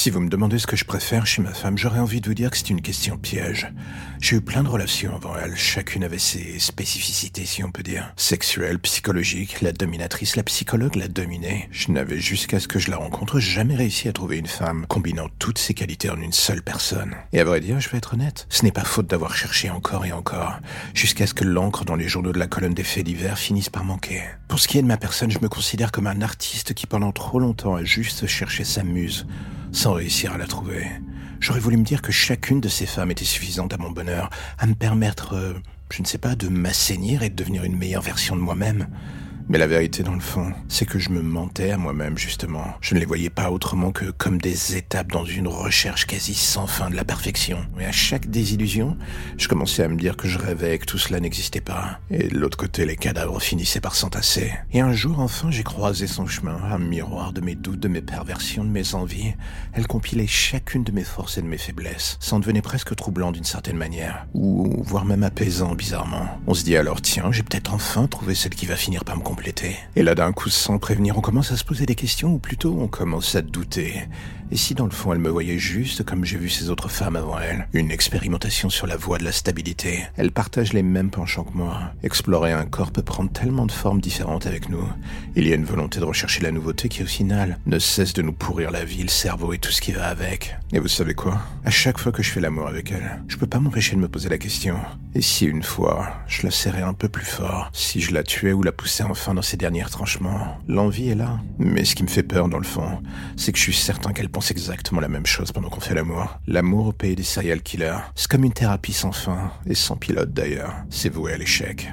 Si vous me demandez ce que je préfère chez ma femme, j'aurais envie de vous dire que c'est une question piège. J'ai eu plein de relations avant elle, chacune avait ses spécificités, si on peut dire. Sexuelle, psychologique, la dominatrice, la psychologue, la dominée. Je n'avais jusqu'à ce que je la rencontre jamais réussi à trouver une femme combinant toutes ces qualités en une seule personne. Et à vrai dire, je vais être honnête, ce n'est pas faute d'avoir cherché encore et encore, jusqu'à ce que l'encre dans les journaux de la colonne des faits divers finisse par manquer. Pour ce qui est de ma personne, je me considère comme un artiste qui pendant trop longtemps a juste cherché sa muse sans réussir à la trouver. J'aurais voulu me dire que chacune de ces femmes était suffisante à mon bonheur, à me permettre, euh, je ne sais pas, de m'assainir et de devenir une meilleure version de moi-même. Mais la vérité, dans le fond, c'est que je me mentais à moi-même, justement. Je ne les voyais pas autrement que comme des étapes dans une recherche quasi sans fin de la perfection. Et à chaque désillusion, je commençais à me dire que je rêvais, que tout cela n'existait pas. Et de l'autre côté, les cadavres finissaient par s'entasser. Et un jour, enfin, j'ai croisé son chemin, un miroir de mes doutes, de mes perversions, de mes envies. Elle compilait chacune de mes forces et de mes faiblesses. Ça en devenait presque troublant d'une certaine manière. Ou, voire même apaisant, bizarrement. On se dit alors, tiens, j'ai peut-être enfin trouvé celle qui va finir par me comprendre et là, d'un coup, sans prévenir, on commence à se poser des questions, ou plutôt on commence à douter. Et si dans le fond elle me voyait juste comme j'ai vu ces autres femmes avant elle Une expérimentation sur la voie de la stabilité. Elle partage les mêmes penchants que moi. Explorer un corps peut prendre tellement de formes différentes avec nous. Il y a une volonté de rechercher la nouveauté qui, au final, ne cesse de nous pourrir la vie, le cerveau et tout ce qui va avec. Et vous savez quoi? À chaque fois que je fais l'amour avec elle, je peux pas m'empêcher de me poser la question. Et si une fois, je la serrais un peu plus fort Si je la tuais ou la poussais enfin dans ses derniers tranchements L'envie est là. Mais ce qui me fait peur, dans le fond, c'est que je suis certain qu'elle pense exactement la même chose pendant qu'on fait l'amour. L'amour au pays des serial killers, c'est comme une thérapie sans fin, et sans pilote d'ailleurs. C'est voué à l'échec.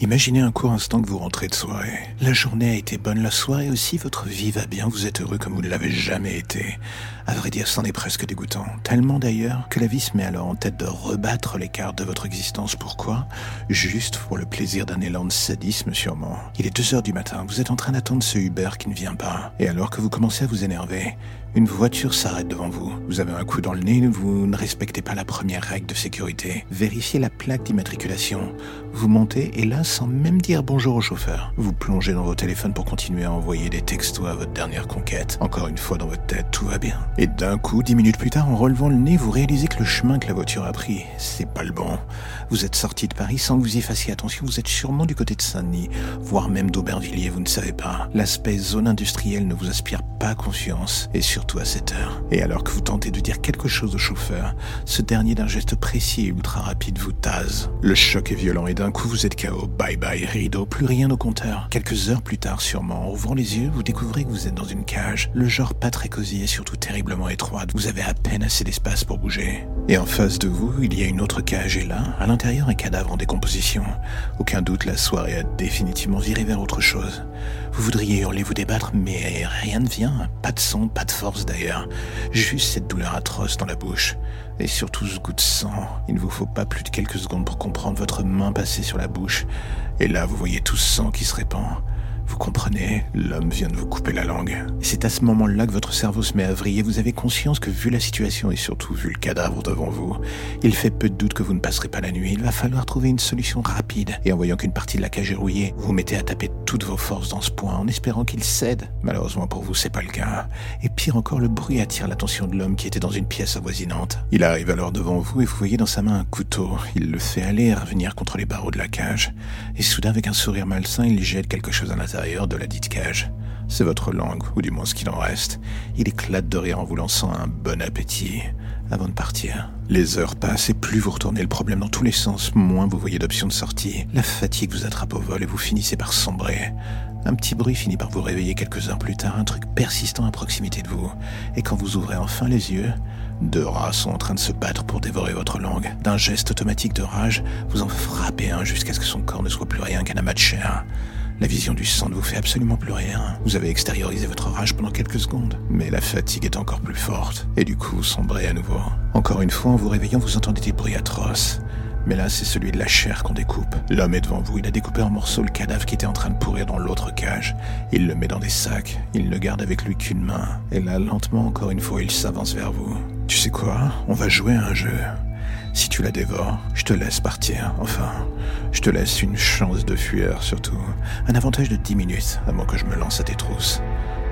Imaginez un court instant que vous rentrez de soirée. La journée a été bonne, la soirée aussi, votre vie va bien, vous êtes heureux comme vous ne l'avez jamais été. À vrai dire, c'en est presque dégoûtant. Tellement d'ailleurs que la vie se met alors en tête de rebattre les cartes de votre existence. Pourquoi? Juste pour le plaisir d'un élan de sadisme sûrement. Il est 2 heures du matin, vous êtes en train d'attendre ce Uber qui ne vient pas. Et alors que vous commencez à vous énerver, une voiture s'arrête devant vous. Vous avez un coup dans le nez, vous ne respectez pas la première règle de sécurité. Vérifiez la plaque d'immatriculation. Vous montez et là, sans même dire bonjour au chauffeur, vous plongez dans vos téléphones pour continuer à envoyer des textos à votre dernière conquête. Encore une fois dans votre tête, tout va bien. Et d'un coup, dix minutes plus tard, en relevant le nez, vous réalisez que le chemin que la voiture a pris, c'est pas le bon. Vous êtes sorti de Paris sans que vous y fassiez attention, vous êtes sûrement du côté de Saint-Denis, voire même d'Aubervilliers, vous ne savez pas. L'aspect zone industrielle ne vous inspire pas confiance. Et surtout à cette heure. Et alors que vous tentez de dire quelque chose au chauffeur, ce dernier d'un geste précis et ultra rapide vous tase. Le choc est violent et d'un coup vous êtes KO. Bye bye rideau, plus rien au compteur. Quelques heures plus tard sûrement, en ouvrant les yeux, vous découvrez que vous êtes dans une cage. Le genre pas très cosy et surtout terriblement étroite. Vous avez à peine assez d'espace pour bouger. Et en face de vous, il y a une autre cage et là, à l'intérieur, un cadavre en décomposition. Aucun doute, la soirée a définitivement viré vers autre chose. Vous voudriez hurler, vous débattre, mais rien ne vient. Pas de son, pas de force d'ailleurs. Juste cette douleur atroce dans la bouche. Et surtout ce goût de sang. Il ne vous faut pas plus de quelques secondes pour comprendre votre main passer sur la bouche. Et là, vous voyez tout ce sang qui se répand. Vous comprenez, l'homme vient de vous couper la langue. C'est à ce moment-là que votre cerveau se met à vriller. Vous avez conscience que vu la situation et surtout vu le cadavre devant vous, il fait peu de doute que vous ne passerez pas la nuit. Il va falloir trouver une solution rapide. Et en voyant qu'une partie de la cage est rouillée, vous, mettez à taper toutes vos forces dans ce point en espérant qu'il cède. Malheureusement pour vous, c'est pas le cas. Et pire encore, le bruit attire l'attention de l'homme qui était dans une pièce avoisinante. Il arrive alors devant vous et vous voyez dans sa main un couteau. Il le fait aller et revenir contre les barreaux de la cage. Et soudain, avec un sourire malsain, il jette quelque chose à l'intérieur de la dite cage. C'est votre langue, ou du moins ce qu'il en reste. Il éclate de rire en vous lançant un bon appétit avant de partir. Les heures passent et plus vous retournez le problème dans tous les sens, moins vous voyez d'options de sortie. La fatigue vous attrape au vol et vous finissez par sombrer. Un petit bruit finit par vous réveiller quelques heures plus tard, un truc persistant à proximité de vous. Et quand vous ouvrez enfin les yeux, Deux rats sont en train de se battre pour dévorer votre langue. D'un geste automatique de rage, vous en frappez un jusqu'à ce que son corps ne soit plus rien qu'un amas de chair. La vision du sang ne vous fait absolument plus rien. Vous avez extériorisé votre rage pendant quelques secondes, mais la fatigue est encore plus forte, et du coup vous sombrez à nouveau. Encore une fois, en vous réveillant, vous entendez des bruits atroces. Mais là, c'est celui de la chair qu'on découpe. L'homme est devant vous, il a découpé en morceaux le cadavre qui était en train de pourrir dans l'autre cage. Il le met dans des sacs, il ne garde avec lui qu'une main. Et là, lentement, encore une fois, il s'avance vers vous. Tu sais quoi? On va jouer à un jeu. Si tu la dévores, je te laisse partir. Enfin, je te laisse une chance de fuir, surtout. Un avantage de 10 minutes, avant que je me lance à tes trousses.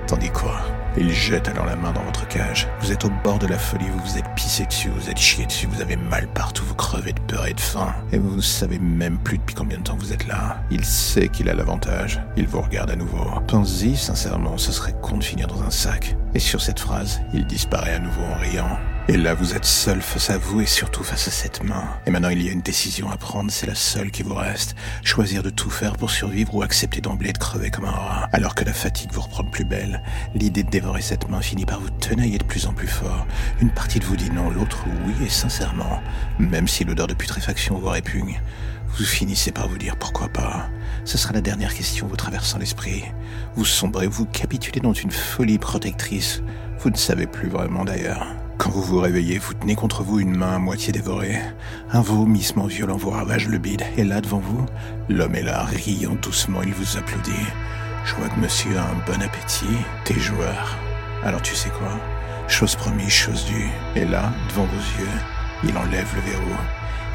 Tandis quoi Il jette alors la main dans votre cage. Vous êtes au bord de la folie, vous vous êtes pissé dessus, vous êtes chié dessus, vous avez mal partout, vous crevez de peur et de faim. Et vous ne savez même plus depuis combien de temps vous êtes là. Il sait qu'il a l'avantage. Il vous regarde à nouveau. Pensez-y, sincèrement, ce serait con de finir dans un sac. Et sur cette phrase, il disparaît à nouveau en riant. Et là, vous êtes seul face à vous et surtout face à cette main. Et maintenant, il y a une décision à prendre, c'est la seule qui vous reste. Choisir de tout faire pour survivre ou accepter d'emblée de crever comme un rat. Alors que la fatigue vous reprend plus belle, l'idée de dévorer cette main finit par vous tenailler de plus en plus fort. Une partie de vous dit non, l'autre oui, et sincèrement, même si l'odeur de putréfaction vous répugne, vous finissez par vous dire pourquoi pas. Ce sera la dernière question vous traversant l'esprit. Vous sombrez, vous capitulez dans une folie protectrice. Vous ne savez plus vraiment d'ailleurs. Quand vous vous réveillez, vous tenez contre vous une main à moitié dévorée. Un vomissement violent vous ravage le bide. Et là, devant vous, l'homme est là, riant doucement, il vous applaudit. Je vois que monsieur a un bon appétit. T'es joueur. Alors tu sais quoi? Chose promise, chose due. Et là, devant vos yeux, il enlève le verrou.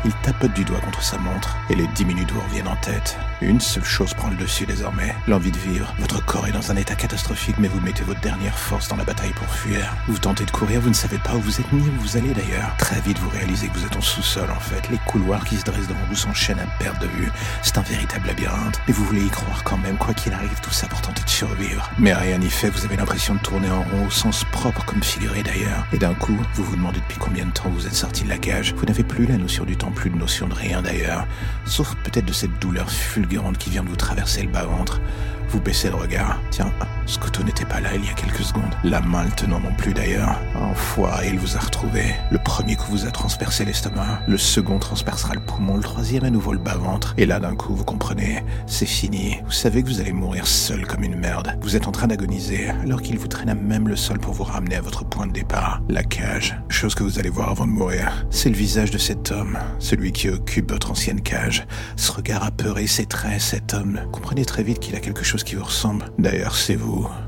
Il tapote du doigt contre sa montre et les dix minutes vous reviennent en tête. Une seule chose prend le dessus désormais, l'envie de vivre. Votre corps est dans un état catastrophique, mais vous mettez votre dernière force dans la bataille pour fuir. Vous tentez de courir, vous ne savez pas où vous êtes ni où vous allez d'ailleurs. Très vite, vous réalisez que vous êtes en sous-sol en fait. Les couloirs qui se dressent devant vous s'enchaînent à perte de vue. C'est un véritable labyrinthe, mais vous voulez y croire quand même, quoi qu'il arrive, tout ça pour tenter de survivre. Mais rien n'y fait, vous avez l'impression de tourner en rond au sens propre comme figuré d'ailleurs. Et d'un coup, vous vous demandez depuis combien de temps vous êtes sorti de la cage. Vous n'avez plus la notion du temps plus de notion de rien d'ailleurs, sauf peut-être de cette douleur fulgurante qui vient de vous traverser le bas-ventre. Vous baissez le regard. Tiens, couteau n'était pas là il y a quelques secondes. La main le tenant non plus d'ailleurs. Enfoiré, il vous a retrouvé. Le premier coup vous a transpercé l'estomac. Le second transpercera le poumon. Le troisième à nouveau le bas-ventre. Et là d'un coup vous comprenez, c'est fini. Vous savez que vous allez mourir seul comme une merde. Vous êtes en train d'agoniser alors qu'il vous traîne à même le sol pour vous ramener à votre point de départ. La cage. Chose que vous allez voir avant de mourir. C'est le visage de cet homme. Celui qui occupe votre ancienne cage. Ce regard apeuré, ses traits, cet homme. Comprenez très vite qu'il a quelque chose qui vous ressemble. D'ailleurs, c'est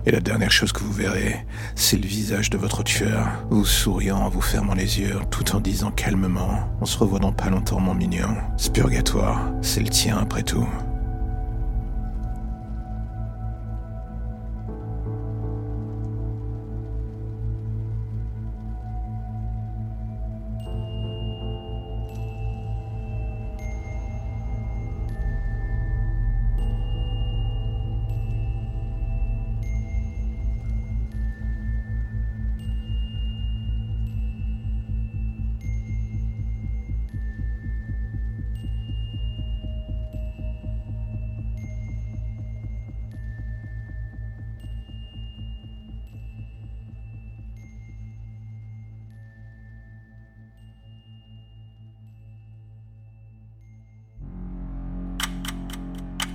Et la dernière chose que vous verrez, c'est le visage de votre tueur, vous souriant en vous fermant les yeux, tout en disant calmement On se revoit dans pas longtemps, mon mignon. Ce purgatoire, c'est le tien après tout.